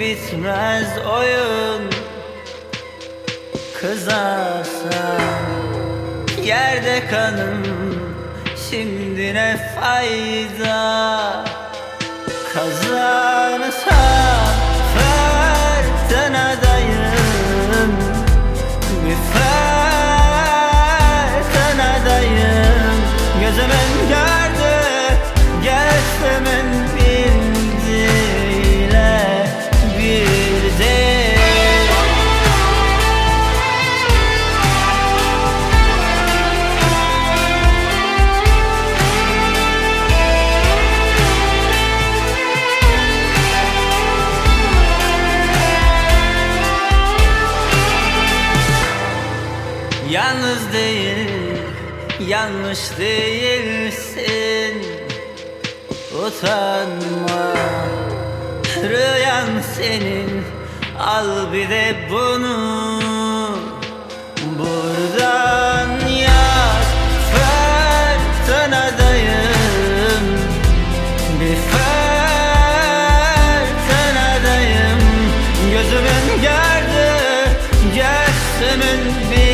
Bitmez oyun, Kızarsan yerde kanım. Şimdi ne fayda? Kazanırsam yalnız değil Yanlış değilsin. Utanma Rüyan senin Al bir de bunu. Buradan yaz Fırtınadayım Bir fırtınadayım. Gözümün gördü Göğsümün bir